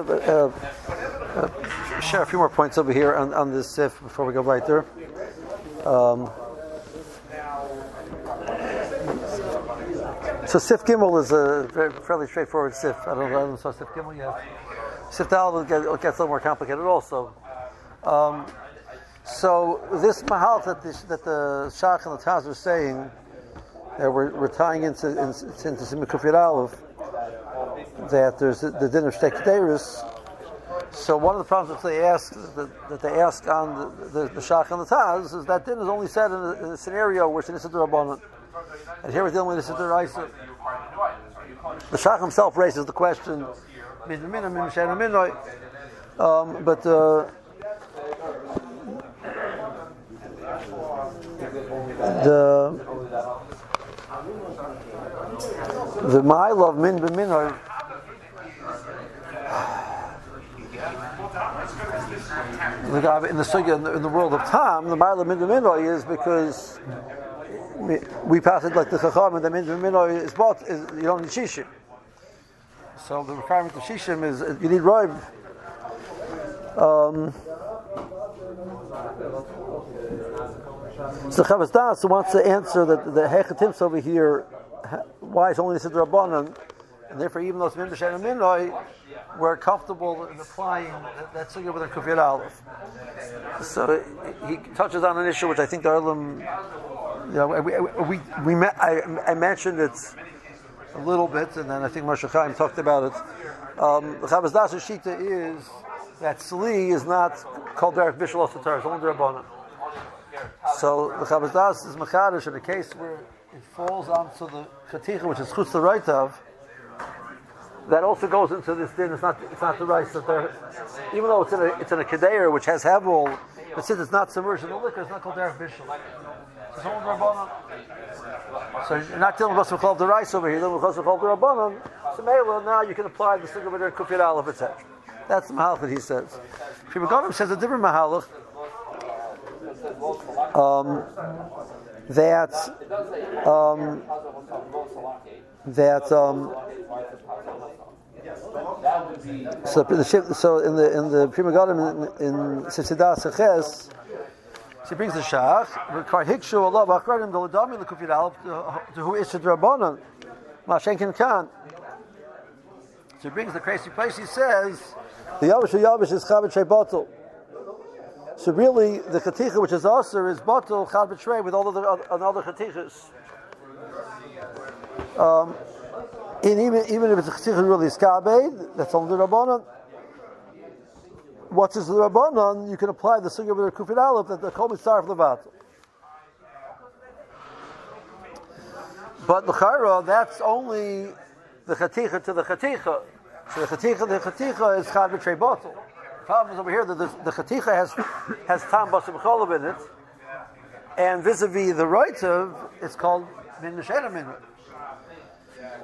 uh, uh, share a few more points over here on, on this sif before we go right there. Um, so sif gimel is a very, fairly straightforward sif. I don't know. I don't know sif gimel yet. Sif dal will get, gets a little more complicated also. Um, so this mahal that the, that the shach and the taz are saying that we're, we're tying into into, into Simikufir Aleph that there's the, the din of Shtei So one of the problems that they ask that, that they ask on the, the, the Shach and the Taz is that din is only said in a, in a scenario where it's an Rabbanon. And here we're dealing with Raisa. The Shach himself raises the question, um, but uh, the the mile of min b'minor in the sugya in, in the world of Tam, the mile of min b'minor is because we pass it like the chacham and the min b'minor is bought is you don't need shishim. So the requirement of shishim is you need roib. Um, so Chavas Das wants to answer that the Hechatim's over here why it's only the Rabbanan, and therefore even those Min and Minoi, we're comfortable in applying that, that with a Kufir Aleph. So he touches on an issue which I think the Erlim, you know, we, we, we, I, I, mentioned it a little bit, and then I think Moshe Chaim talked about it. Um, the Chavaz Das Shita is that Sli is not called Derek Bishal Osatar, it's only Rabbanan. So the Chavaz Das is Machadish in a case where it falls onto the chaticha, which is chutz the right of, that also goes into this din. It's not, it's not the rice that they're, even though it's in a, it's in a kedair which has hevel, but since it's not submerged in the liquor, it's not called derech bishul. So you're not dealing with the rice over here, dealing with the rabbanon. So now you can apply the sugar with their kufir aleph, etc. That's the mahalach that he says. Shri says a different mahalach. Um, that um, that um, so the so in the in the Pri Megadim in, Sisidah Seches, she brings the Shach. Kar Hikshu Allah Bachradim Daladami Lekufir Alp to who is the Rabbanon Mashenkin Khan. She brings the crazy place. He says the Yavish Yavish is Chavit Shei so really, the chaticha which is also is bottle chad b'trei with all the other chatichas. Um, and even even if it's chaticha really is that's only the rabbanon. What is the rabbanon? You can apply the sugya with the kufin aleph that the kol mitzarf levat. But the chayra, that's only the chaticha to the chaticha. So the chaticha, the chaticha is chad b'trei bottle problem is over here that the, the chaticha has has tam basim in it, and vis-a-vis the right of it's called min mishena min.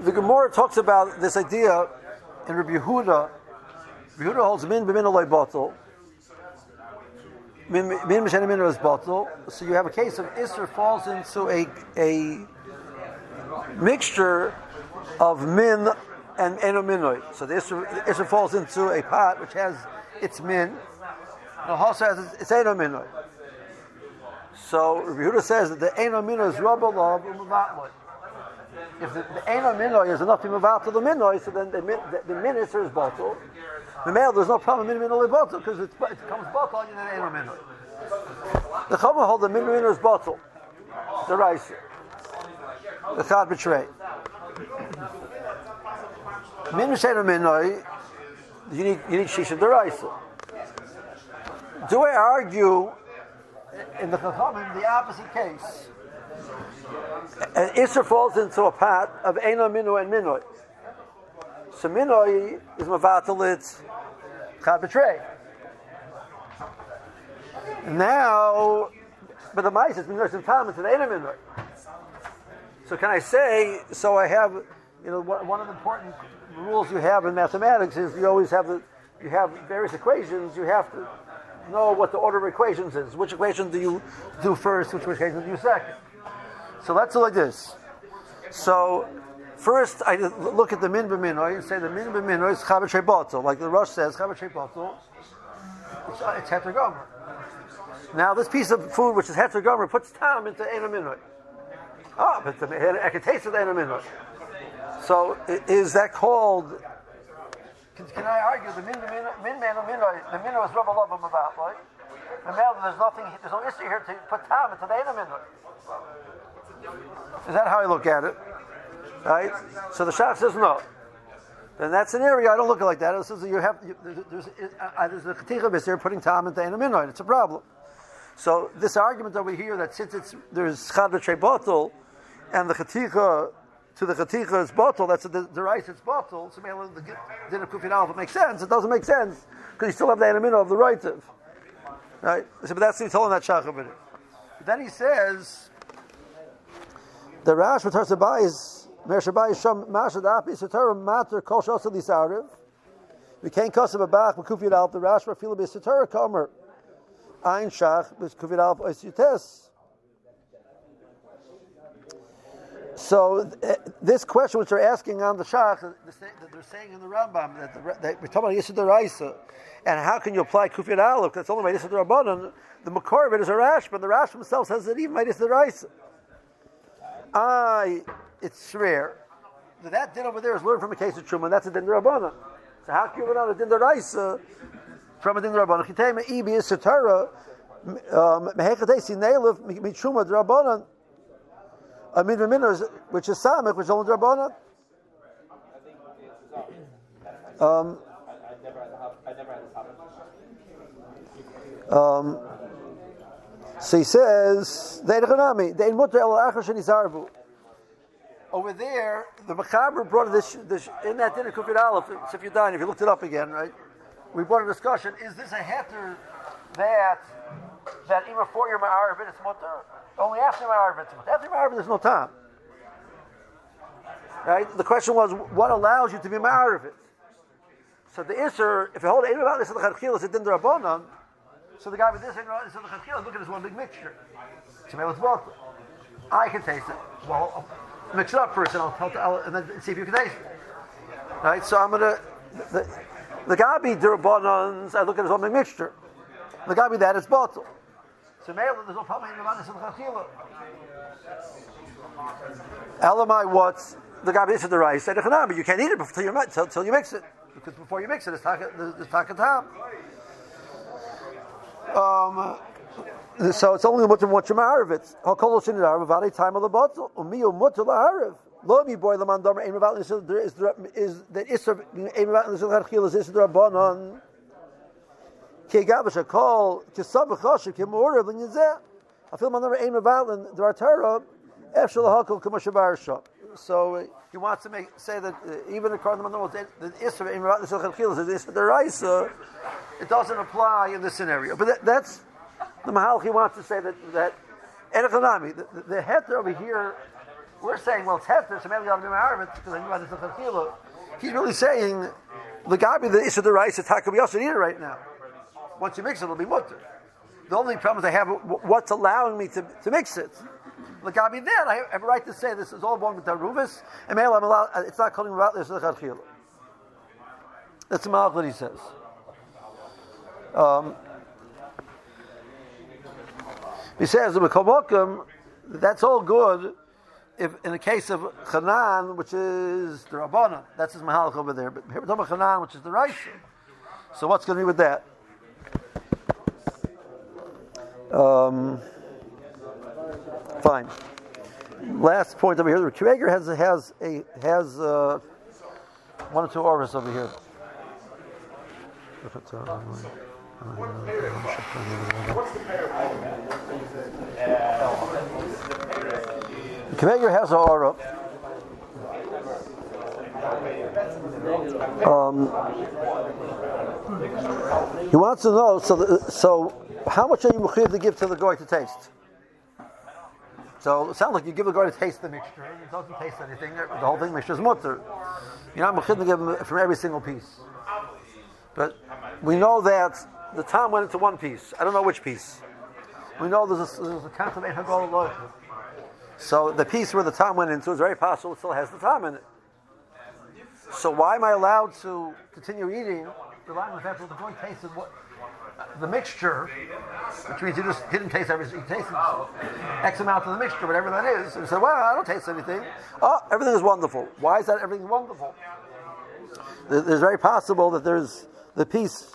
the Gemara talks about this idea in Rabbi Yehuda. Rabbi Yehuda holds min b'min alay bottle. Min b'shen min is bottle. So you have a case of Isser falls into a a mixture of min and enominoi. So the Isser, the Isser falls into a pot which has its min the Hal has it's Eino Minoi. So Rabbi Yehuda says that the Eino Minoi is Rabba Lov Umavatloy. If the, the Eino Minoi is enough to move out to the Minoi, so then the, the, the Minister is bottle. The male, there's no problem in Minoi bottle because it becomes bottle and then Eino Minoi. The Chama hold the Minoi is bottle. The rice. The Chad b'trei. Min Minoi, you need, you need Shisha Deraisa do I argue in the Chachamim the opposite case? An Isser falls into a pot of Eno Minu and Minoi. So minoi is chad b'trei. Now, but the mice is minoi some time into the minoi. So can I say? So I have, you know, one of the important rules you have in mathematics is you always have the you have various equations. You have to know what the order of equations is. Which equation do you do first? Which equation do you second? So let's do like this. So first, I look at the min b'minoy and say the min b'minoy is chavetray bottle, like the Rosh says chavetray bottle. It's, uh, it's. Now this piece of food, which is heterogomer, puts time into enaminoy. Ah, but the, I can taste the enaminoy. So is that called? Can, can I argue the min min the min is Rabbi Lovim about right? The male, there's nothing, there's no issue here to put time into the enaminoy. Is that how I look at it? Right? So the Shach says no. Then that scenario, I don't look at like that. It says you have you, there's, uh, there's a cheticha here putting time into enaminoid. It's a problem. So this argument over here that since it's there's chad bottle and the cheticha to the chaticha is bottle, that's the, the rice it's bottle, so the dinner kufin alpha makes sense. It doesn't make sense because you still have the enamino of the right of. Right? So, but that's he's telling that shach Then he says the Rash with Tarsabai is Mershabai Sham Mashad Api Satar Mater Kol Shasa Lisarev. We can't cuss him back with Kufiyat Alp. The Rash Rafila be Satar Kamer. Ein Shach with Kufiyat Alp Oisutes. So th- this question which they're asking on the Shach, that they're saying in the Rambam that, the, that we're talking about Yisud Raisa, and how can you apply Kufiyat Aleph? That's only by Yisud Rabbanon. The Makor of it is a Rash, but the Rash himself says that even by Yisud Raisa. I, it's rare. That din over there is learned from a case of Truma, that's a din Rabbanon. So how can you learn out a din Raisa from a din Rabbanon? Chitema ibi is satara, mehechatesi neilif mitruma Rabbanon. I mean, which is Samach, which is only Rabbanon. Um, um, so he says, Over there, the Machaber brought this, this in that dinner Kufid Aleph, if you're dying, if you looked it up again, right? We brought a discussion. Is this a heter that that even before your Ma'arvin it's mutter? Only after Ma'arvin it's mutter. After Ma'arvin there's no time. Right? The question was, what allows you to be Ma'arvin? So the answer, if you hold it, this is the Chachil, it's a din so the guy with this and so the chachila, look at this one big mixture. I can taste it. Well, I'll mix it up first, and I'll tell I'll, and then see if you can taste it. Right. So I'm gonna the guy the gabi durabanans. I look at his one big mixture. The guy gabi that is bottle. So maybe there's no problem in the chachila. Elamai what's the gabi this is the rice. Said you can't eat it until you you mix it because before you mix it, it's taka the tam. Um, so it's only mutter mutter ma'arvitz. Hakol shin arv vali time of the bottle. Umiyu mutter la'arv. Lo mi boy laman domer ein maval is there is is the isser ein maval is der khil is der banon. Ke gabash a call to sub khosh ke more than yizeh. I feel man ein maval and there are Torah efshel hakol kama shop. So he wants to make say that uh, even according to the the isser ein maval is the raisa it doesn't apply in this scenario. But that, that's the Mahalchi wants to say that that Erichanami, the, the, the heter over here, we're saying, well, it's heter, so maybe I'll be my because He's really saying the gabi the issue the we also eat it right now. Once you mix it, it'll be mutter. The only problem is I have what's allowing me to, to mix it. The gabi then I have a right to say this is all born with the ruvis, and maybe I'm allowed. It's not calling about this. That's the Malach that he says. Um, he says that's all good. If in the case of Chanan, which is the Rabbana, that's his Mahalach over there. But here we're talking about Chanan, which is the Raisa. So what's going to be with that? Um, fine. Last point over here. The Kireger has has a has uh, one or two orbits over here. The Kameger has a aura. Um, he wants to know. So, the, so how much are you mechuyev to give to the guy to taste? So it sounds like you give the guy to taste the mixture, and it doesn't taste anything. The whole thing mixture is mutter. You're not mechuyev to give him from every single piece. But we know that the time went into one piece. I don't know which piece. We know there's a, there's a count of eight So the piece where the time went into is very possible it still has the time in it. So why am I allowed to continue eating? The fact that the boy tasted what the mixture, which means you just didn't taste everything. He tasted X amount of the mixture, whatever that is. And he said, "Well, I don't taste anything. Oh, everything is wonderful. Why is that everything wonderful? It's very possible that there's the piece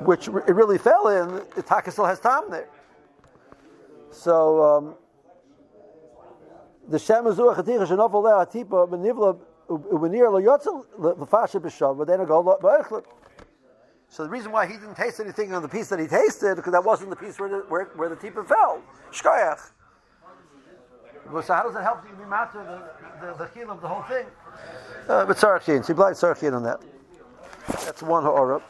which it really fell in. The taka still has time there. So um, the Shem Azuach Haticha Shenovel Leh Hatipa Benivla Ubenir Lo Lefashe B'Shav V'Dena Go Ba'Echlet. So the reason why he didn't taste anything on the piece that he tasted, because that wasn't the piece where the, where, where the tipa fell. Shkoyach. So how does it help you be matter the, the, the heel of the whole thing? Uh, but Sarachin, so you blind Sarachin on that. That's one ha'orah.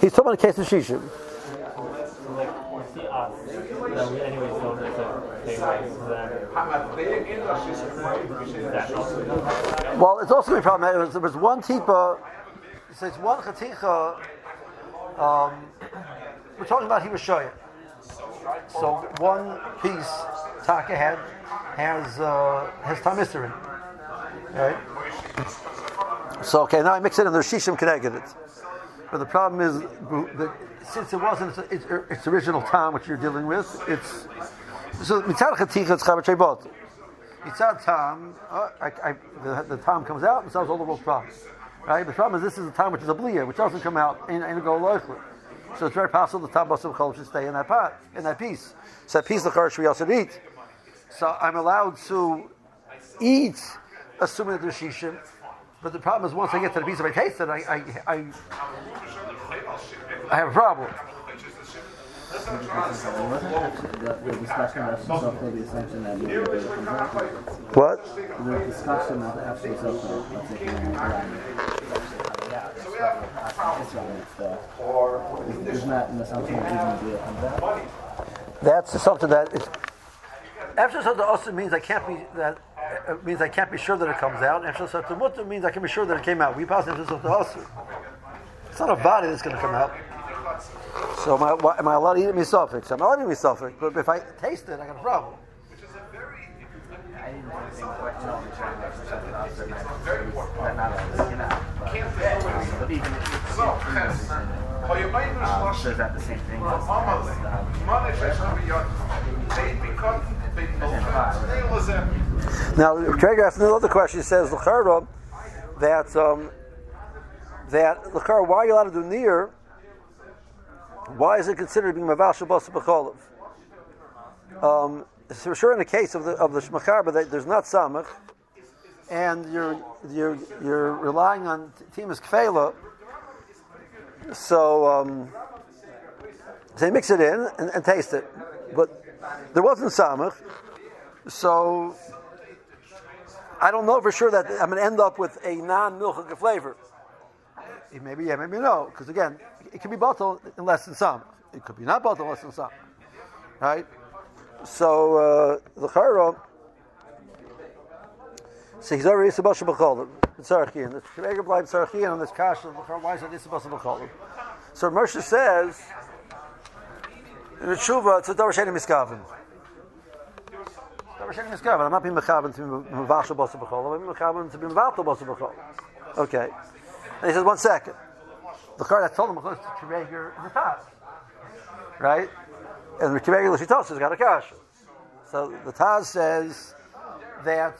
He's talking about a case of shishim. Well, it's also a problem. There was one tipa, so it's one chaticha. Um, we're talking about he was. So one piece taka had has uh, has tamister in, right? So okay, now I mix it in. There's shishim connected it. But the problem is that since it wasn't its, its original time which you're dealing with, it's so mitzad it's chavet shebot. Mitzad tam, uh, the, the time comes out and solves all the world's problems. Right? The problem is this is a time which is a bliya, which doesn't come out in a go loichlet. So it's very possible the tam basim chol should stay in that pot, in that piece. So that piece the charash we also eat. So I'm allowed to eat, assuming that there's shishim. But the problem is once I get to the piece, if I taste it, I, I, I I have a problem. What? Of that that That's something that. After something also means I can't be that it means I can't be sure that it comes out. After something mutter means I can be sure that it came out. We pass into something. It's not a body that's going to come out. So am I, am I allowed to eat it myself? I'm not allowed to myself, but if I taste it, I got a problem. says that the same thing now, Traeger asked another question. Says, that um, that why are you allowed to do near? Why is it considered being maval shabbos b'cholov? Um, so sure, in the case of the of the shmachar, there's not samach, and you're you're you're relying on timas kfela. So um, they mix it in and, and, taste it, but there wasn't samach, so I don't know for sure that I'm going to end up with a non-milchik flavor. Maybe yeah, maybe no, because again, it can be bottled in less than some. It could be not bottled in less than some. Right? So uh, the chayro. So he's already Isabasha B'cholim. Tzarchian. The Shemega bleibt Tzarchian on this kash of Why is it Isabasha B'cholim? So Moshe says in the Tshuva, a Davar Sheni Miskavin. Davar Sheni Miskavin. I'm not being Mechavin to be Mevasha B'cholim. I'm being Mechavin to be Mevatel B'cholim. Okay. And he says, one second. The car that told him goes to the top. Right? And the Kireger has got a cash. So the Taz says that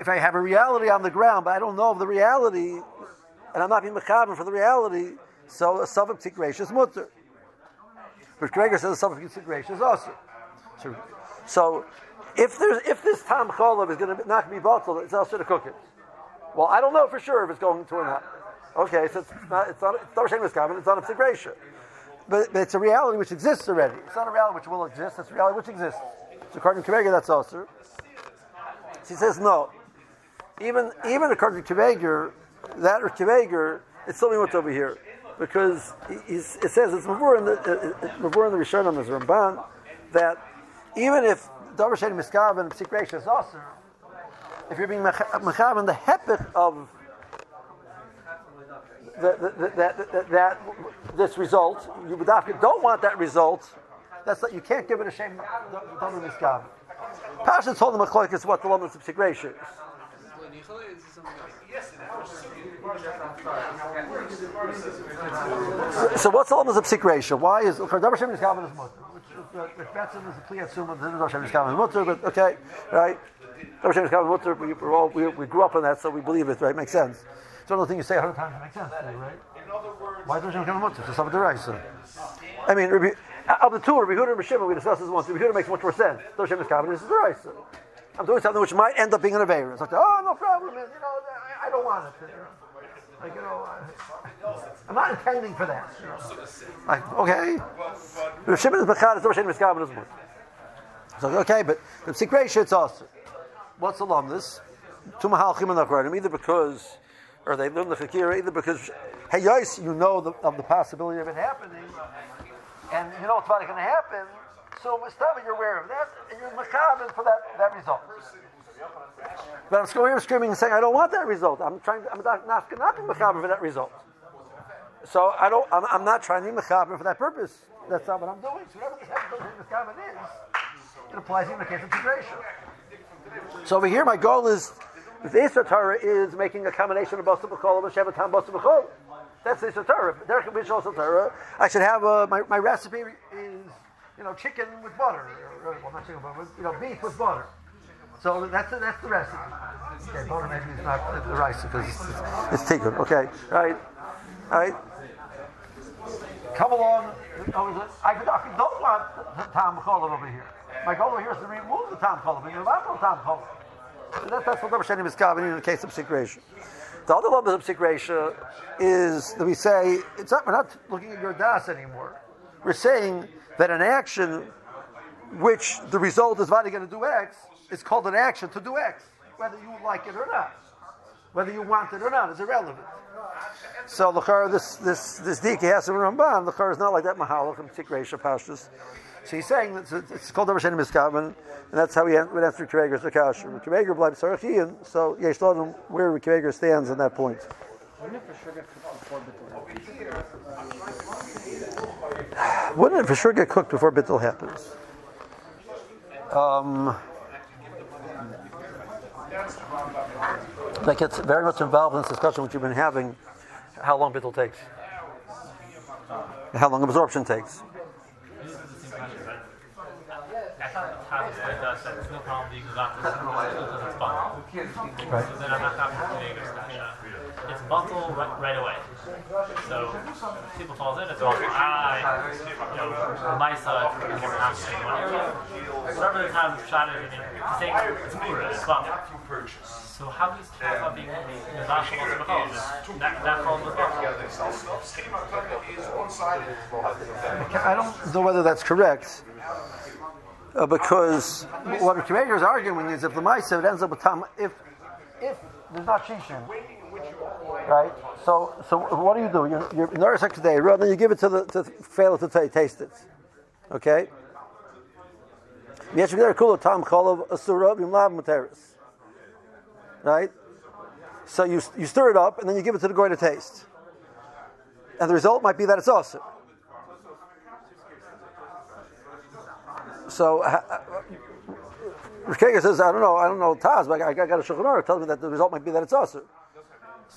if I have a reality on the ground, but I don't know of the reality, and I'm not being mechaber for the reality, so a tikresh is mutter. But Gregor says suffix tikresh is also. So, so if there's if this tam cholav is going to not be bottled, it's also to cook it. Well, I don't know for sure if it's going to or not. Okay, so it's not it's not it's not shameless comment, it's not a psigration. But, but it's a reality which exists already. It's not a reality which will exist, it's a reality which exists. So according to Kveger, that's also. She says no. Even even according to Kveger, that or Kveger, it's something what's over here because it says it's Mavur in the uh, Mavur in the Rishonim as Ramban that even if Davar Sheni Miskav and Psik is also, if you're being Mechav in the hepich of that, that, that, that, this result, you don't want that result. That's that you can't give it a shame. Davar Miskav. Pasha told the Machloik is what the Lamas of Psik is. So what's the limits of psik ratio? Why is Dabar Shem is Calvin is mutter? Which Betzim is a plea assuming that Dabar Shem is Calvin is mutter, but okay, right? Dabar Shem is Calvin mutter. We, we're all, we, we grew up on that, so we believe it, right? Makes sense. It's one of the things you say a hundred times. It makes sense, right? Why is Dabar Shem Calvin mutter? It's something to I mean, of the two, Rabbi Huda and Rabbi Shimon, we discussed this once. Rabbi Huda makes much more sense. Dabar Shem is Calvin. This is the right. I'm doing something which might end up being an Aveira. It's like, oh, no problem, man. You know, I, don't want it. Like, you know, I, am not intending for that. You know? Like, okay. If Shimon is Bechad, Miskav is So, okay, but the Sikresha, it's also. What's the Mahalchim and Achronim, either because, or they learn the Chakira, either because, hey, yes, you know the, of the possibility of it happening, and you know it's about going to happen, so Mustafa, you're aware of that, and you're Mechavin for that, that result. But I'm still here screaming and saying, I don't want that result. I'm trying. To, I'm not not, being mechaber for that result. So I don't. I'm, I'm not trying to be mechaber for that purpose. That's not what I'm doing. So whatever this mechaber is, it applies in the case of integration. So over here, my goal is, the Isra Torah is making a combination of Boston B'chol and Shevatam Boston B'chol. That's the Isra Torah. Derek Bishol Torah. I should have a, my, my recipe is you know chicken with butter, or, well not chicken, but with, you know beef with butter. So that's that's the recipe. Okay, butter maybe is not the rice because it's, it's, it's Okay, all right, all right. Come along. Oh, I, I don't want the Tom Cholim over here. My goal over here is to remove the Tom Cholim. You have no Tom Cholim. That, that's what Rabbi is covering in the case of Sikresha. The other level of Sikresha is that we say it's not, we're not looking at your das anymore. We're saying that an action which the result is finally going to do X it's called an action to do X, whether you like it or not. Whether you want it or not is irrelevant. So the this this this dike has a Ramban. The is not like that and tikreisha pashtus. So he's saying that it's called the Rishonim Miskavan, and that's how we would answer Kiveger's Akash. Kiveger bleibt Sarachian, so Yesh Lodom where Kiveger stands on that point. Wouldn't it for sure get cooked before Bittel happens? Um, that gets very much involved in this discussion which you've been having, how long bittul takes, how long absorption takes. Right it's bottle right, right away. So people falls in, it's all ah, you know, my side is more concentrated in one area. Whatever the time shot it, it's saying it's mura, it's bottle. So how do you talk about being the Mashal of the? That that falls with I don't know whether that's correct. Uh, because what the creator is arguing is if the Maisa ends up with time, if if there's not Shishin, Right? So, so what do you do? You, you nourish it today, than you give it to the to fail to t- taste it. Okay? Right? So you, you stir it up and then you give it to the guy to taste. And the result might be that it's awesome. So, uh, says, I don't know, I don't know Taz, but I, I got a Shulchan Aruch tells me that the result might be that it's awesome.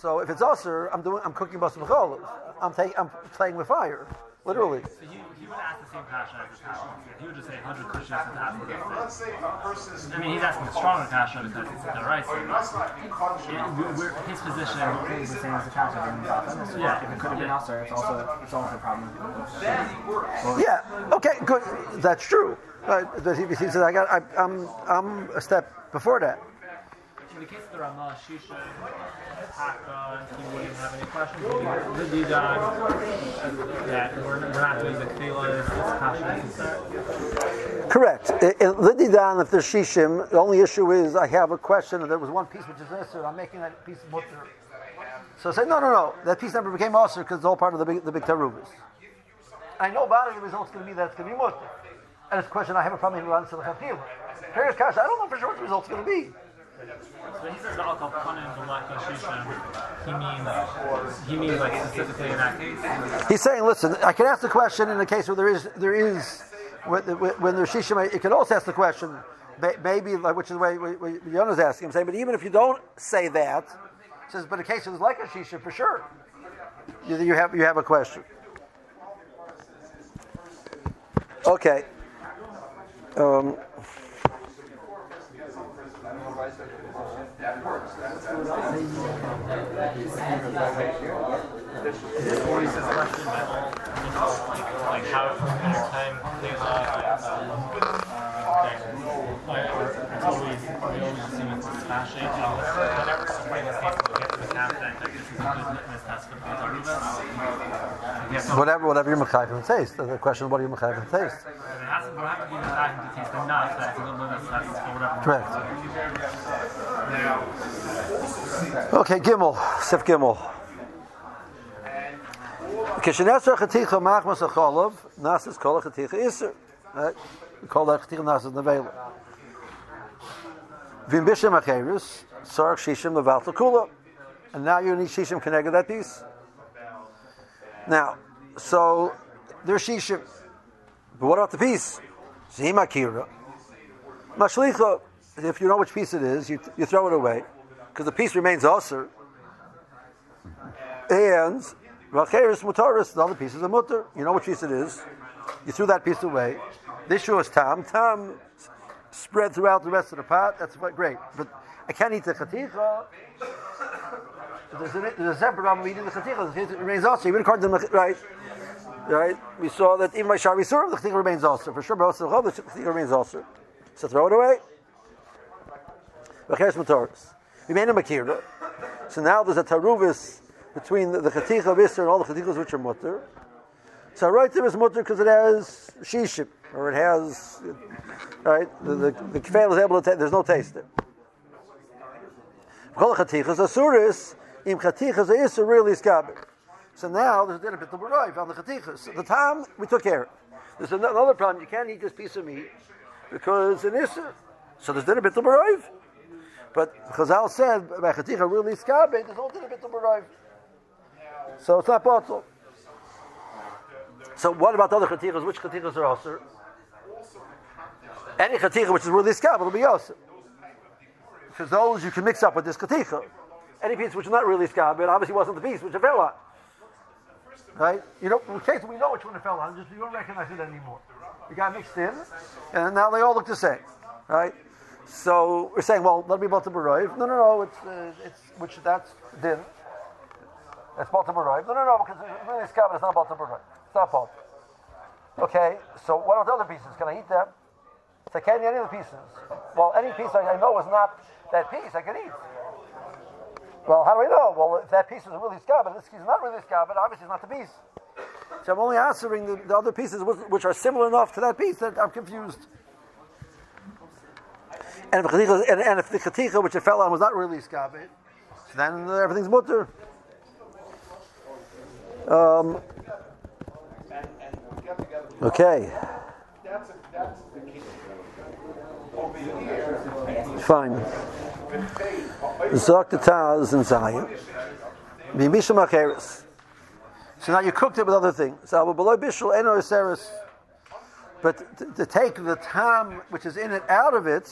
So if it's usher, I'm doing, I'm cooking basar b'chol. I'm taking, I'm playing with fire, literally. So he, he would ask the same kasha as the kasha. He would just say 100 kushas and half of it. I mean, he's asking a stronger kasha because it's the rice. His position, we're saying is the kasha being yeah. If it could have been usher, it's also it's also a problem. yeah. Okay. Good. That's true. But he, he says I got. I, I'm I'm a step before that. In the case of the Ramah, he uh, wouldn't have any questions. That we're, we're not doing the Kfila, it's passion. Correct. Lididan, if there's Shishim, the only issue is I have a question, and there was one piece which is Isser, I'm making that piece mutter. So I say, no, no, no, that piece never became Isser because it's all part of the big, the big Terubis. I know about it, the result's going to be that it's going to be mutter. And it's a question I have a problem in Ran Silachatila. Here's Kasha, I don't know for sure what the result's going to be. So he says the alcohol panim v'laka shisha. He means he means like specifically in that case. He's saying, listen, I can ask the question in the case where there is there is when, when there's shishim. It can also ask the question, maybe like which is the way Yona's asking. I'm saying, but even if you don't say that, says, but in case it's like a shisha for sure, you, you have you have a question. Okay. Um, like how time plays out, it's always we always assume it's smashing. Whenever somebody in this case will get to the camp that like this is a good litmus test for the Tarubas. Whatever, whatever you're mechayim taste. The question, what are you mechayim taste? It has to, will have to be mechayim to taste enough that it's a good litmus test for whatever. Correct. Okay, Gimel, Sif Gimel. Kishenesar chaticha machmas acholov, nasas kol chaticha iser. Right? Uh, we call that chaticha nasas nevela. Vim shishim levalta kula. And now you need shishim connected that piece. Now, so there's shishim. But what about the piece? Zim akira. Mashlicha, if you know which piece it is, you, you throw it away. Because the piece remains usher. And Racheris Mutaris, the other piece is a mutter. You know which piece it is. You threw that piece away. This show is tam. Tam spread throughout the rest of the pot. That's great. But I can't eat the chaticha. There's a, there's a separate problem eating the chaticha. It remains also. Even according to the right, right. We saw that even by shari surah, the chaticha remains also. For sure, but also the chaticha remains also. So throw it away. Racheris Mutaris. So now there's a taruvis between the, the of Isser and all the chatichas which are mutter. So right there is mutter because it has shishim, or it has, right, the, the, the is able to take, there's no taste there. Kol chatichas asuris, im chatichas Isser really skabik. So now there's a bit of a on the chatichas. The time we took care of. There's another problem, you can't eat this piece of meat because an Isser. So there's a bit of a But Chazal said, by chaticha really skabik, there's no bit of a so it's not bottle. So what about the other chatichas? Which chatichas are also? Any chaticha which is really skab will be also. Because those you can mix up with this chaticha. Any piece which is not really skab, it obviously wasn't the piece which fell on. Right? You know, in case we know which one it fell on, just you don't recognize it anymore. It got mixed in, and now they all look the same. Right? So we're saying, well, let me the barayv. No, no, no, it's, uh, it's which that's din. It's Baltimore Roiv. No, no, no, because it's really Skab, it's not Baltimore Roiv. It's not Baltimore. Okay, so what are the other pieces? Can I eat them? So can any of the pieces? Well, any piece I, know is not that piece, I can eat. Well, how do I know? Well, if that piece is really Skab, and this piece is not really Skab, but obviously it's not the piece. So I'm only answering the, the other pieces which are similar enough to that piece that I'm confused. And if, and, and if the chaticha which it fell on was not really skabit, then everything's mutter. Um, okay. Fine. Zok the Taz and Zion. So now you cooked it with other things. But to, to take the tam which is in it out of it,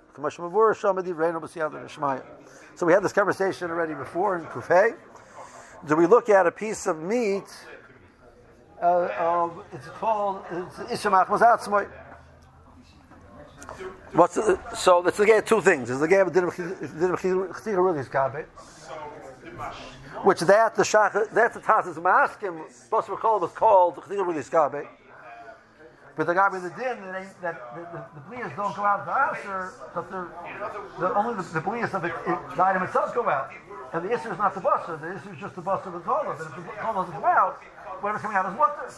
So we had this conversation already before in Kufay. Do we look at a piece of meat? Uh, of, it's called it's Ishamach Mazatzmoy. What's the, so that's the game two things. Is the game of which that the shach that the Taz maskim supposed to recall was called Chtiga but the guy with the din that, that the, the, the bleas don't go out to answer, but the, the only the, the bleas of it, it, the item itself go out. And the issue is not the buster, the issue is just the buster of the toilet. And if the toilet doesn't come out, whatever's coming out is water.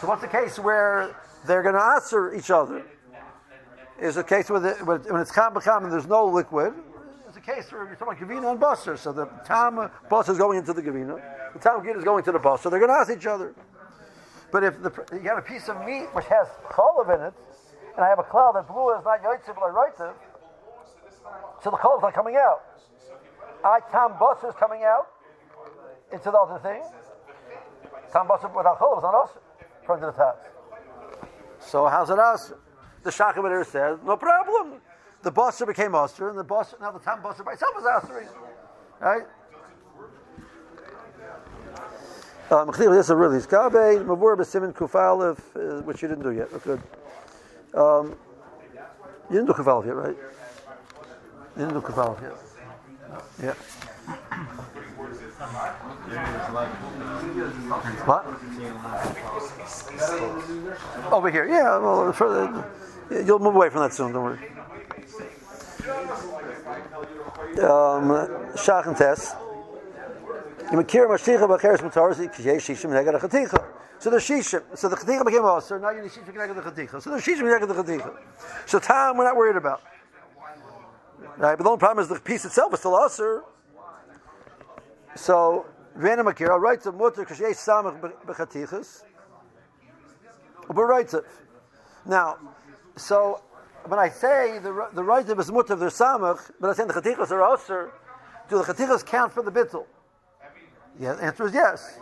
So what's the case where they're going to answer each other? Is a case where the, when it's kam and there's no liquid. It's a case where you're talking about gavina and buster. So the tam uh, buster is going into the gavina, the tam git is going to the buster. They're going to ask each other. But if the, you have a piece of meat which has cholav in it, and I have a cloud that blue is not yoitziv or roitziv, so the cholav's not coming out. I tam bus is coming out into the other thing. Tam bus without cholav is not us from the task. So how's it us? The Shachabir says, no problem. The busser became usher, and the busser now the tam busser by itself is usher. Right? Um, this is really skabe mavur b'simin kufalev, uh, which you didn't do yet. Good. Um, you didn't do kufalev yet, right? You didn't do kufalev yet. Yeah. What? Over here, yeah. Well, further, you'll move away from that soon. Don't worry. Um, Shach and Taz. So the shishim. So the chaticha became also. Now you need shishim connected to the chaticha. So the shishim connected to the chaticha. So time we're not worried about. Right, but the only problem is the piece itself is still usher. So Vena Makira writes a mutter kashesh samach bechatichas. But writes it. Now, so when I say the the of is mutter of the samach, but I say the chatichas are usher, do the chatichas count for the bittul? The answer is yes.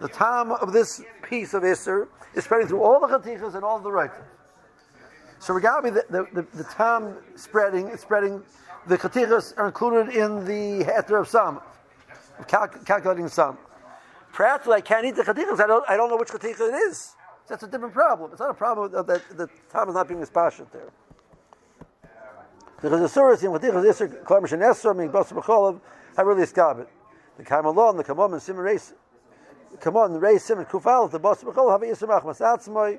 The time of this piece of Isser is spreading through all the chatichas and all the right. So regarding the, the, the, the time spreading, it's spreading, the chatichas are included in the heter of Sam, cal- calculating Sam. Perhaps I can't eat the chatichas, I don't, I don't know which chaticha it is. That's a different problem. It's not a problem that the time is not being dispassionate there. Because the chazasuras in chatichas Isser, Klarmish and Esser, meaning Basar B'cholav, have really escaped the Kaimalon, the Kamon, and Simon Reis, Kamon, Reis, Simon Kufal, the Boss Bechol, have Yismach Masatzmoy.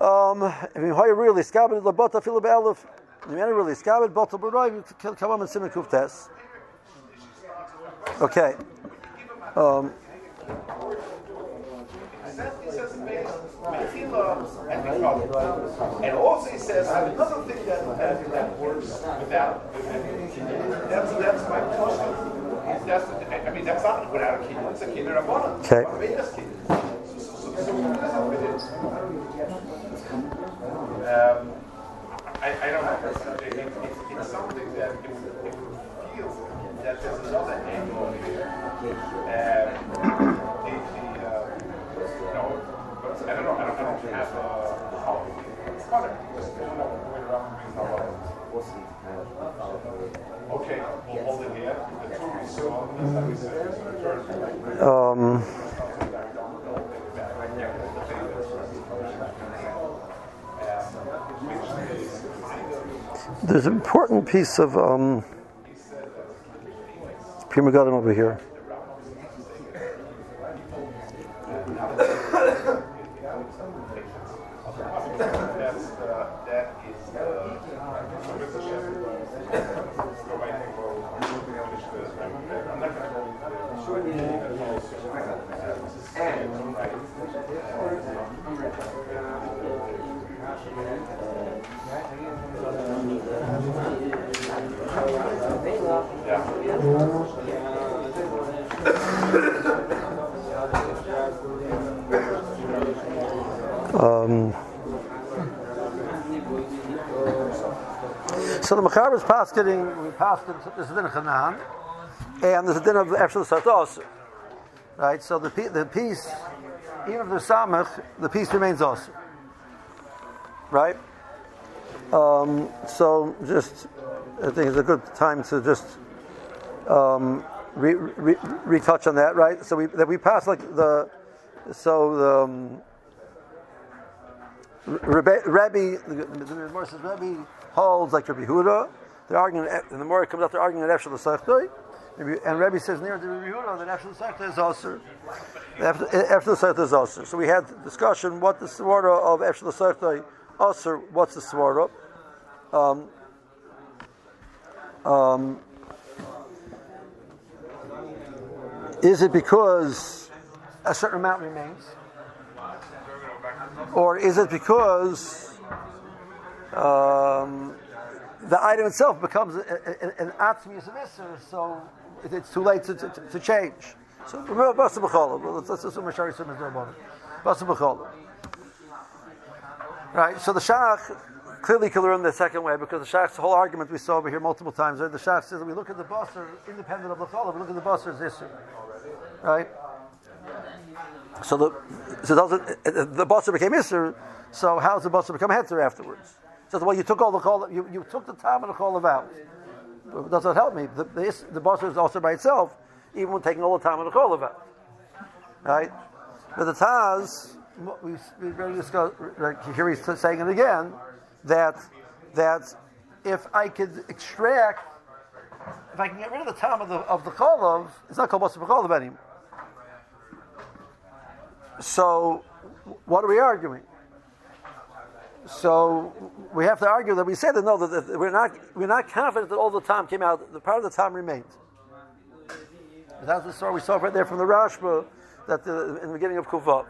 Um, if you hire really scabbat, the Bota Philip Elif, the man really scabbat, Bota Baroy, Kamon, and Simon Kuftes. Okay. Um, and also he says another thing that, uh, that works without, that's, that's my question. That's, I mean, that's not without a kidding, it's a kidding Rabbanon. Okay. Um, I, I don't know. It, it, it's, it's something that if, if it feels that there's another angle here, um, have a, Okay, we'll hold it here. Um, there's an important piece of um, Prima over here. Um, so the Machaber is pasketing, we passed it, there's a din Hanan, and there's a din of Eshel Sartos. Right, so the, the piece, even if there's Samach, the piece remains also. Right? Um, so just, I think it's a good time to just um, re, re, retouch on that, right? So we that we pass like the so the um, Rebbe, Rebbe the, Gemara says Rebbe holds like Rabbi Huda. They're arguing, and the more it comes out, they're arguing that Efshel L'Sechdoi. And Rebbe says near the Rabbi Huda that Efshel L'Sechdoi is also the Seichta is Aser. So we had discussion what the Svara of Efshel L'Sechdoi Aser, what's the Svara? Um, um, is it because a certain amount remains? Or is it because um, the item itself becomes an atmius of Isser, so it's too late to, to, to change? So. Let's assume Sim is. Right. So the Shach clearly can learn the second way because the Shach's whole argument we saw over here multiple times. Right? The Shach says that we look at the Basar independent of the Cholah. We look at the Basar as Isser. Right. So the so doesn't the Basar became Isser. So how does the Basar become Heter afterwards? So well, you took all the Cholah. You, you took the time of the Cholah out. Does that help me? The the, the is also by itself even when taking all the time on the Kolav Right? But the Taz, we, we already discussed, here he's saying it again, that, that if I could extract, if I can get rid of the time of the, of the Kolav, it's not called Basar anymore. So, what are we arguing? So we have to argue that we said that no, that we're not we're not confident that all the time came out. The part of the time remained. That's the story we saw right there from the Rashba that the, in the beginning of Kuvav.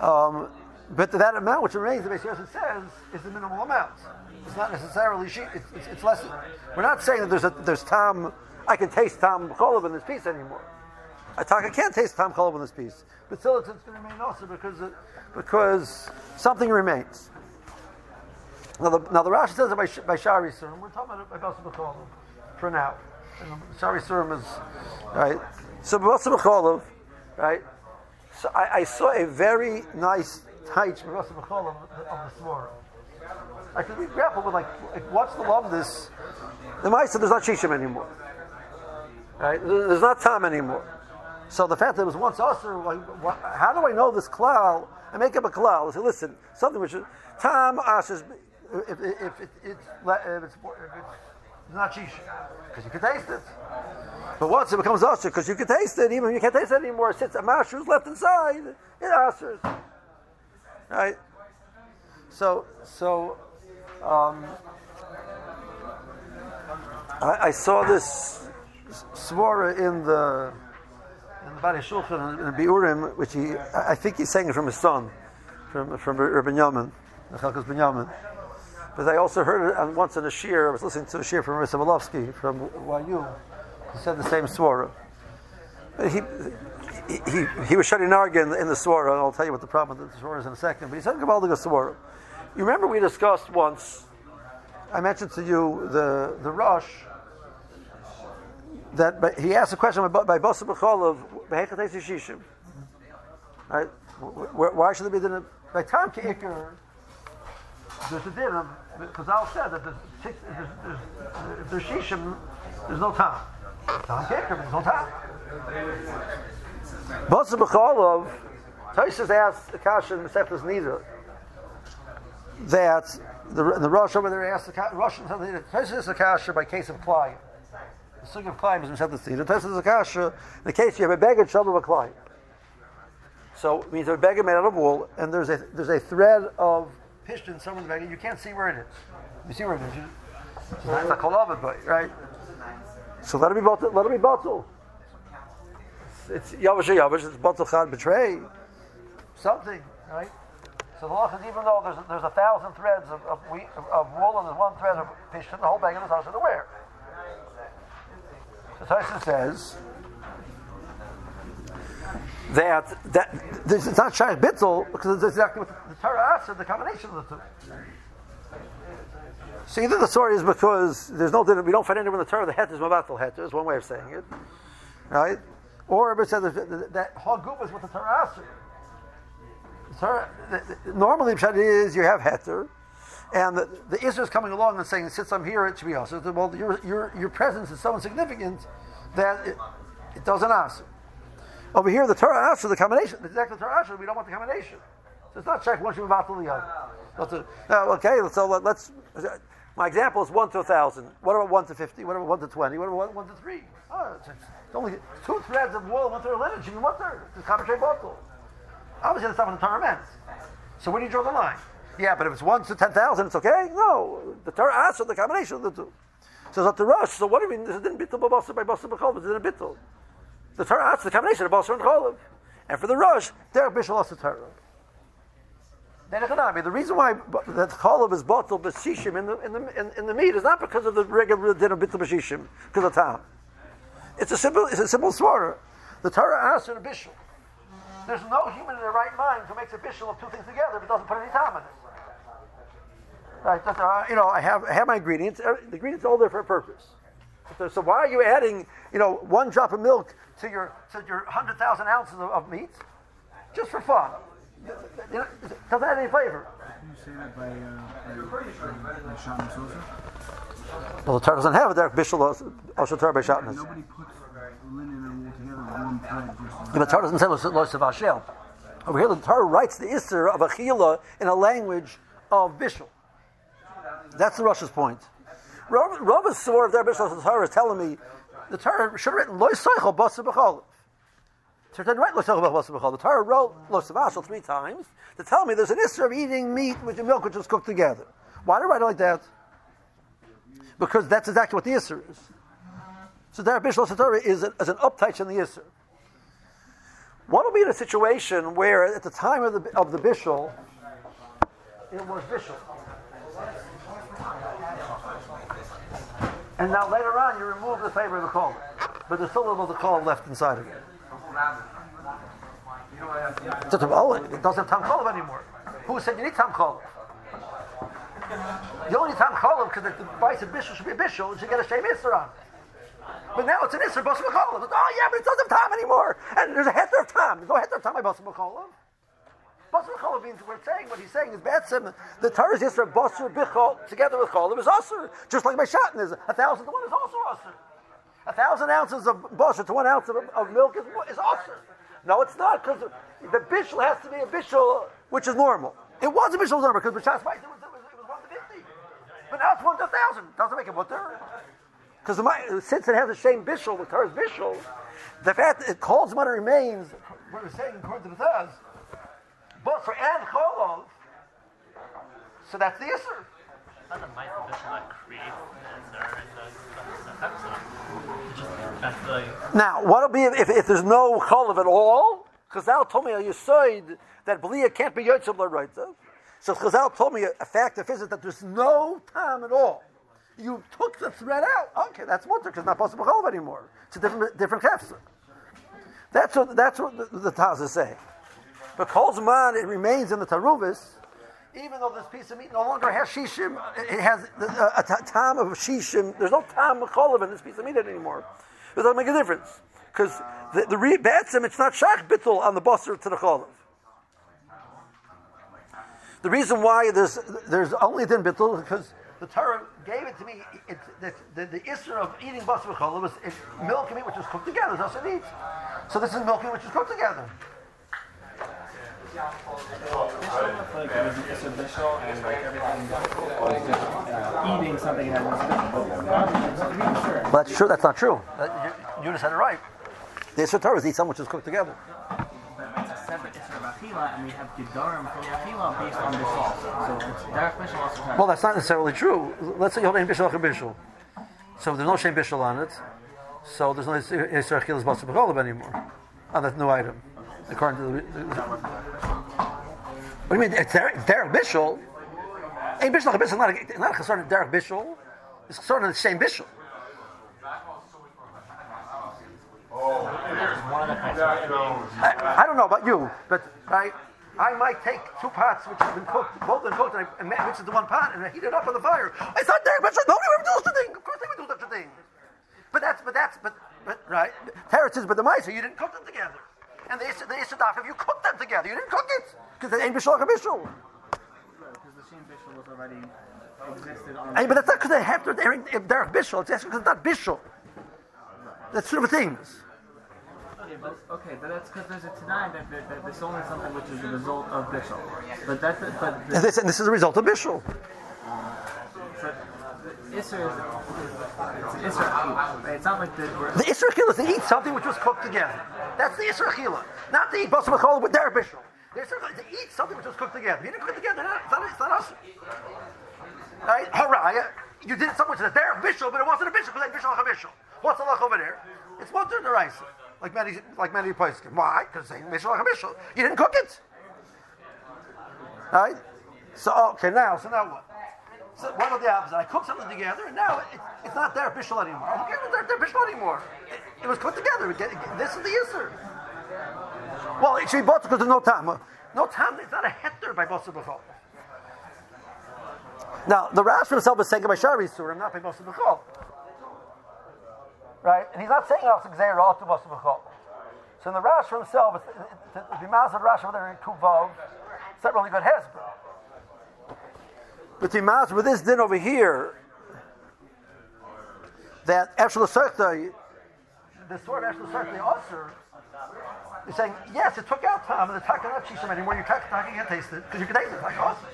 Um, but that amount which remains, the Beis says, is the minimal amount. It's not necessarily. It's, it's, it's, less. We're not saying that there's a, there's tam. I can taste tam kolav in this piece anymore. I talk. I can't taste Tom kolav in this piece, but still it's, it's going to remain also because it, because something remains. Now the now the Rashi says it by by Shari Surim. We're talking about it by Basa for now. And Shari Surim is right. So Basa B'cholov, right. So I, I, saw a very nice taich Basa B'cholov of the Svara. I could grapple with like, like what's the love of this? The Ma'isa there's not Shishim anymore. Right? There's not time anymore. So the fact that it was once like, how do I know this klal? I make up a klal. I say, listen, something which is time Aser. If, if, if, if, it's, if, it's, if it's not shisha because you can taste it. But once it becomes usher, because you can taste it, even if you can't taste it anymore, it sits a mashrooms left inside, it ushers. Right? So, so, um, I, I, saw this swara in the Badei HaShulchan the Biurim, which he, I think he's saying from his son, from from Rabbi Yamin, the Chalkas Ben but I also heard it once in a shir. I was listening to a shir from Marissa Malovsky from YU. He said the same swara. He, he, he was shutting Narga in, in the swara, and I'll tell you what the problem with the swara is in a second. But he said Gabaldiga swara. You remember we discussed once, I mentioned to you the, the rush, that he asked a question by, by Basa B'chol of Shishim. Right? Why should there be the by Tom Kikr? There's a din because Al said that there's, there's, if there's shishim, there's no time. Time kicker, there's no time. Basa B'cholov, Tosis asked Akasha in Mesechus Nida that the, the Rosh over there asked the Rosh Tosis Akasha by case of Klai. The sugg of Klai is Mesechus Nida. Tosis Akasha in the case you have a beggar of a Klai. So it means a beggar made out of wool, and there's a there's a thread of piston somewhere in the beggar. You can't see where it is. You see where it is. It's a kolav, but right. So let it be bottle. Let it be bottle. It's yavish yavish. It's bottle chad betray something, right? So the law is even though there's there's a thousand threads of, of, wheat, of, wool and there's one thread of piston, the whole bag of is also to wear. So Tyson says that that this is not shayach bitzel because it's exactly what the, the Torah asks, the combination of the two. So either the story is because there's no we don't find anywhere in the Torah the het is mabatel het is one way of saying it, right? Or it says that, that hagub is what the Torah asks. The the, the, normally pshat is you have heter, and the, the is coming along and saying, since I'm here, it should be also. Well, your, your, your presence is so insignificant that it, it doesn't ask. Over here, the Torah asks the combination. The exactly the Torah asks, we don't want the combination. So it's not check move out to the other. Uh, okay, so uh, let, let's. Uh, my example is 1 to 1,000. What about 1 to 50? What about 1 to 20? What about 1, to 3? Oh, it's, only two threads of wool, one third of linen, even one third. It's a bottle. Obviously, that's not what the Torah meant. So where do you draw the line? Yeah, but if it's 1 to 10,000, it's okay? No. The Torah asks for the combination of the two. So it's not the rush. So what do you mean? This is didn't bittul by by basar b'chol. It's in a bittul. The Torah asks the combination of basar and cholav. And for the rush, derek bishul also Torah. Then. The reason why that cholav is bottled b'shishim in the in the in, in, the meat is not because of the regular din of bittul b'shishim, because of time. It's a simple it's a simple svara. The Torah asks for a bishul. There's no human in their right mind who makes a bishul of two things together but doesn't put any time in it. Right, uh, you know, I have I have my ingredients. The ingredients are all there for a purpose. So why are you adding, you know, one drop of milk to your to your hundred thousand ounces of, of meat, just for fun? You know, doesn't add any flavor. Can you say that by, uh, by, by Shaman Sosa? Well, the Torah doesn't have it direct bishul also Torah by Shatnas. Nobody puts linen and wool together with one thread. Yeah, the Torah doesn't say Los of Hashem. Over here, the Torah writes the Isser of Achila in a language of bishul. That's the Russia's point. Rav swore of their bishul Torah is telling me the Torah should have written Lo Soichel Basa B'Chol. So didn't write Lo Soichel Basa B'Chol. The Torah wrote Lo Savashel three times to tell me there's an Isser of eating meat with the milk which is cooked together. Why did I write it like that? Because that's exactly what the Isser is. So there, Bishul Torah is, is an uptight in the Isser. What will be in a situation where at the time of the, of the Bishul, it was Bishul? And now later on, you remove the flavor of the coal, but there's still a little of the coal left inside of it. Oh, it doesn't have tam anymore. Who said you need tam kolav? You only need tam kolav because the vice of bishul should be a bishul, and should get a shame isser on. But now it's an isser basim kolav. Oh yeah, but it doesn't have time anymore, and there's a heter of time. There's no heter of time by basim kolav. Basar Cholav means we're saying what he's saying is Batsim. The Torah is Yisra Basar Bichol together with Cholav is Asr. Just like my Shatan is a thousand to one is also Asr. A thousand ounces of Basar to one ounce of, of milk is, is Asr. No, it's not because the bishul has to be a bishul which is normal. It was a bishul number because B'Shas Ma'is it was, it, was, it was one to fifty, but now it's one to a thousand. Doesn't make it mutter because since it has the same bishul, the Torah's bishul, the fact that it calls money remains. What we're saying according to the Taz but for and cholov, so that's the Isser. Not the mice that create Now, what'll be if, if there's no cholov at all? Chazal told me you said that Belia can't be Yotzim L'Roitzav. So Chazal told me a fact of physics that there's no time at all. You took the thread out. Okay, that's mutter because it's not possible cholov anymore. It's a different different kefsa. That's what that's what the, the Taz is saying. But Kol Zman, it remains in the Taruvis, even though this piece of meat no longer has shishim, it has a, time of shishim. There's no time of cholav in this piece of meat anymore. It doesn't make a difference because the, the re, betzim, it's not shach bittul on the busser to the cholav. The reason why there's there's only din bittul because the Torah gave it to me. It, the, the, the issue of eating basar cholav was milk and meat which is cooked together. That's what it needs. So this is milk and meat which is cooked together. Like just eating something that that's true. That's not true. Uh, you, you just had it right. The Isra Torah is eat something which is cooked together. A separate and we have based on Well, that's not necessarily true. Let's say you hold Bishul Bishul. So there's no Shem Bishul on it. So there's no Isra Achilas Basar anymore on that new item according to the. What do you mean? It's Derek, Derek Bishul. Ain't Bishul Bishul not a, not a concern of Derek Bishul. It's concerned of the same Bishul. I, I, don't know about you, but I, I might take two pots which have been cooked, both been cooked, and, I, and mix it to one pot and I heat it up on the fire. I thought Derek Bishul. Nobody would do such a thing. Of course they would do such a thing. But that's, but that's, but, but right. Teretz says, but the mice, you didn't cook them together and the Issa, the Issa Daf, if you cook them together, you didn't cook it because they ain't Bishul Bishul. Because the same bishul was already existed on. Hey, but that's not because they have to. They're, they're bishul. It's because it's not bishul. That's two different things. Okay, but, okay, but that's because there's a Tanai that, that, that there's only something which is the result of bishul. But that's but the, And this, and this is a result of bishul. But the Isser is Isser is to eat something which was cooked together. That's the Isra Achila. Not to eat basar b'chol with their bishul. The Isra Achila is to eat something which was cooked together. You didn't cook it together. It's not, not us. Right? Haraya. You did something which is their bishul, but it wasn't a bishul because they bishul like a. What's the luck over there? It's mutter in the rice. Like many, like many places. Why? Because they bishul like a. You didn't cook it. Right? So, okay, now, so now what? So what about the opposite? I cooked something together, and now it, it's not their bishul anymore. I don't care if their, their bishul anymore. It, it was cooked together. It it- this is the Yisr. Well, it should be both because there's no time. No time, it's not a heter by Bosa B'chol. Now, the Rash himself is saying by Shari Surim, not by Bosa B'chol. Right? And he's not saying also Gzeir all to Bosa B'chol. So in the Rash for himself, it's, it's, it's, the Mazad Rash over there in Kuvav, it's not really good Hezbollah. But the Mazad with this din over here, that Eshel Serta, the sword Eshel the Usher, is saying, yes, it took out time, and the taka not shishim anymore. You can't, you can't taste it because you can taste it like awesome.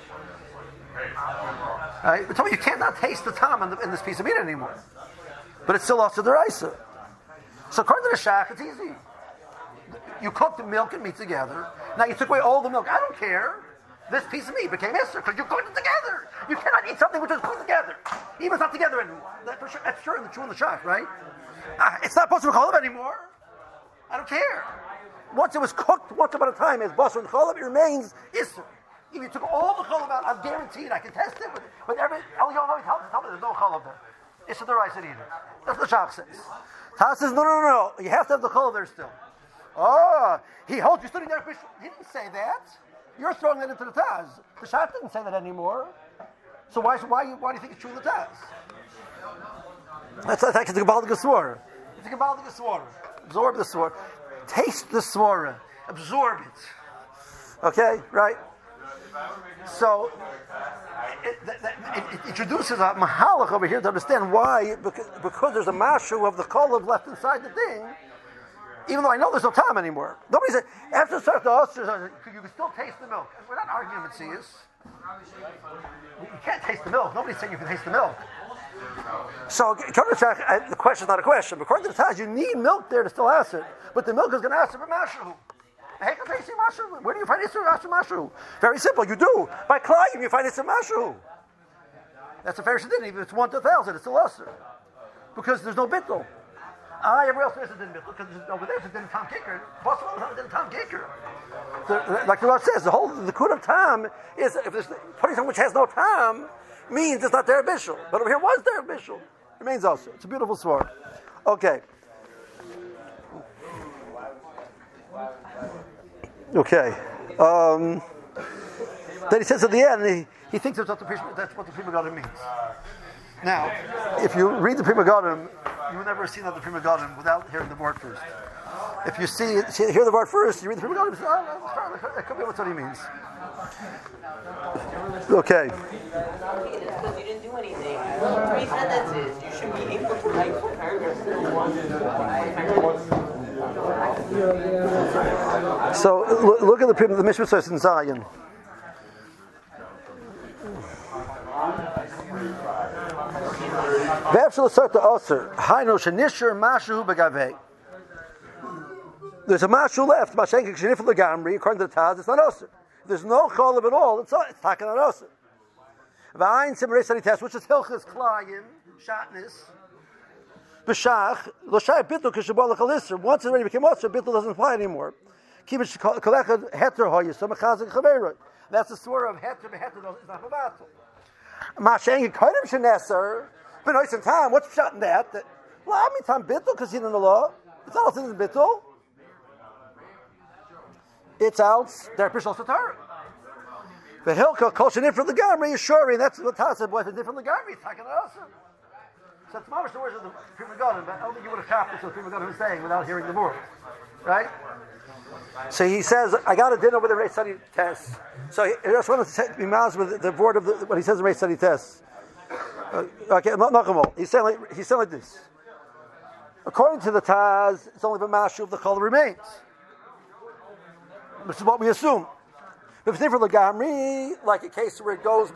Right? But tell you cannot taste the time in, the, in this piece of meat anymore. But it's still also the rice. So according to the shach, it's easy. You cooked the milk and meat together. Now you took away all the milk. I don't care. This piece of meat became Isser because you cooked it together. You cannot eat something which is cooked together. Even not together anymore. That's, sure, that's true in the true in the shach, right? Ah, it's not to be cholov anymore. I don't care. Once it was cooked, once upon a time, as basar and cholov, it remains Isser. If you took all the cholov out, I'm guaranteed I can test it with, with every. El Yono tells me, there's no cholov there. It's the rice and eat. That's what the shop says. Taz says, no, no, no, no. You have to have the cholov there still. Oh, he holds you sitting there. He didn't say that. You're throwing that into the Taz. The shop didn't say that anymore. So why, why, why do you think it's true in the Taz? That's, that's the Kabbalah Geswara. It's the Kabbalah Geswara. Absorb the sword. Taste the swara. Absorb it. Okay, right? So, it, that, it, it introduces a mahalach over here to understand why, because, because there's a mashu of the kolav left inside the thing, even though I know there's no time anymore. Nobody said, after start the oysters, you can still taste the milk. We're not arguing with Seas. You can't taste the milk. Nobody's saying you can taste the milk. So, the question is not a question. According to the Taz, you need milk there to still acid. But the milk is going to acid for mashu. Where do you find Isra Mashu? Very simple. You do. By Klayim, you find Isra Mashu. That's a fair. Even if it's one to a thousand, it's still Usher. Because there's no bittul. Ah, everywhere else a din bittul. Because over there, it's din Tom Kicker. Possible it's din Tom Kicker. Like the Rosh says, the whole the kud of Tom is if there's putting something which has no Tom means it's not their bishul. But over here was their bishul. Remains also. It's a beautiful sword. Okay. Okay. Um, then he says at the end, he, he thinks that's what the that's what the Pri Megadim means. Now, if you read the Pri Megadim, you will never see another Pri Megadim without hearing the word first. If you see, hear the word first, you read the Prima say, oh, that could be what he means. Okay. You didn't do anything. Three sentences. You should be able to write four paragraphs. So look, at the the Mishnah says in Zion. There's a mashu left. According to the Taz, it's not osir. There's no cholav at all, it's it's on osir. V'ayin simrei test, which is hilchas klayim shatnis. B'shach l'shay bittul k'shabal l'chalisr. Once it already became osir, bittul doesn't apply anymore. Kibbutz kolechad heter hoyis so mechazik chaveroi. That's the story of heter beheter is not mevatel. Mashenka kodim sheneser. Been nice in time. What's shot in that? Well, I mean time bittul because in the law. It's also in bittul. It's out. They're pishal satar. The hilka kol shenim for the gamri is sure, and that's what if it's different the gamri, it's taken also. So it's mamish the words of the Pri Megadim, but I don't think you would have this what the Pri Megadim was saying without hearing the word, right? So he says, I got a dinner with a race study test. So he, I just wanted to be miles with the board of the, what he says in race study test. Uh, okay, not Nachamol. He's saying like he's saying like this. According to the Taz, it's only the mashu of the color remains, which is what we assume. If it's different Lagamri, like a case where it goes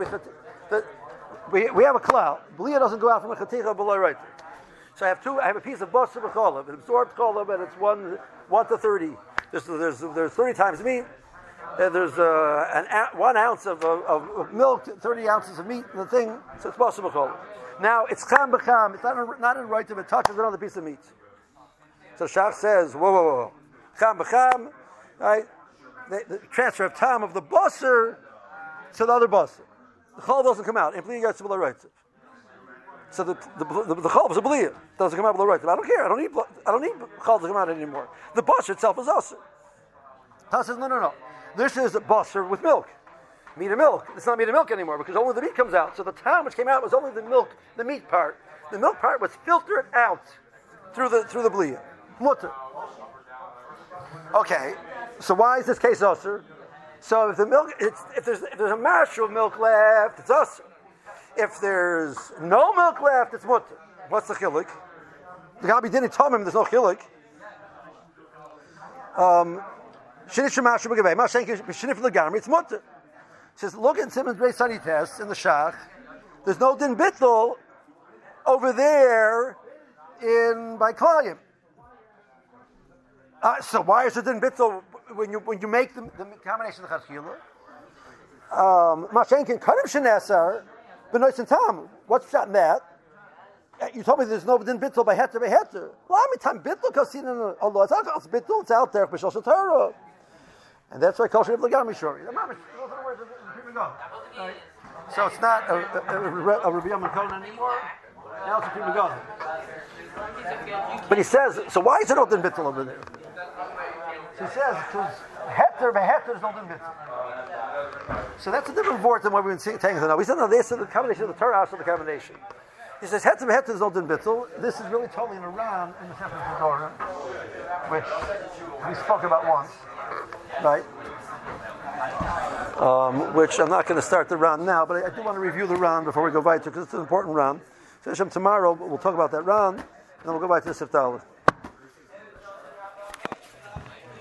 we, we have a cloud. Blia doesn't go out from a chaticha below right. So I have two. I have a piece of basar b'cholav, an absorbed cholav, and it's one one to thirty. There's there's, there's thirty times meat. And there's uh, an one ounce of, of, of milk, thirty ounces of meat in the thing. So it's b'cholav. Now it's cham b'cham. It's not in, not in right if it touches another piece of meat. So Shach says, whoa, whoa, whoa, cham b'cham, right? The, the transfer of time of the basar to the other basar. The chol doesn't come out. So the the the, the chol is a blia doesn't come out below right. I don't care. I don't need I don't need chol to come out anymore. The basar itself is also. Tal says no no no. This is a basar with milk. Meat and milk. It's not meat and milk anymore because only the meat comes out. So the time which came out was only the milk, the meat part. The milk part was filtered out through the through the blia. Mutter. Okay. So why is this case usher? So if the milk, if there's if there's a mash of milk left, it's usher. If there's no milk left, it's mutter. What's the chilik? The Gabi didn't tell him there's no chilik. Um, Shinish Mash B'Gavei, Mash Shinif L'Gamri, it's mutter. Says, look at Simmons Ray study test in the Shach. There's no din bittul over there in by Klayim. Uh, so why is it din bittul when you when you make the, the combination of the chachila? Um, Mashenkin kadim shenesar benois and tam. What's that that? Uh, You told me there's no din bittul by heter by heter. Well, how many time bittul kasin in Allah? It's bittul. It's out there. B'shal shatara. And that's why kosher of shori. The go. Right? So it's not a, a, a, a Rabbi anymore. Now it's a people go. But he says, so why is it not din bittul over there? So he says, because heter by heter is not din bittul. So that's a different word than what we've been saying now. We said no, this is the combination of the Torah of the combination. He says by heter is not din bittul. This is really totally in Iran in the Sefer Torah, which we spoke about once, right? Um, which I'm not going to start the round now, but I, I do want to review the round before we go weiter because it's an important round. So tomorrow we'll talk about that round, and then we'll go back to the Siftalit.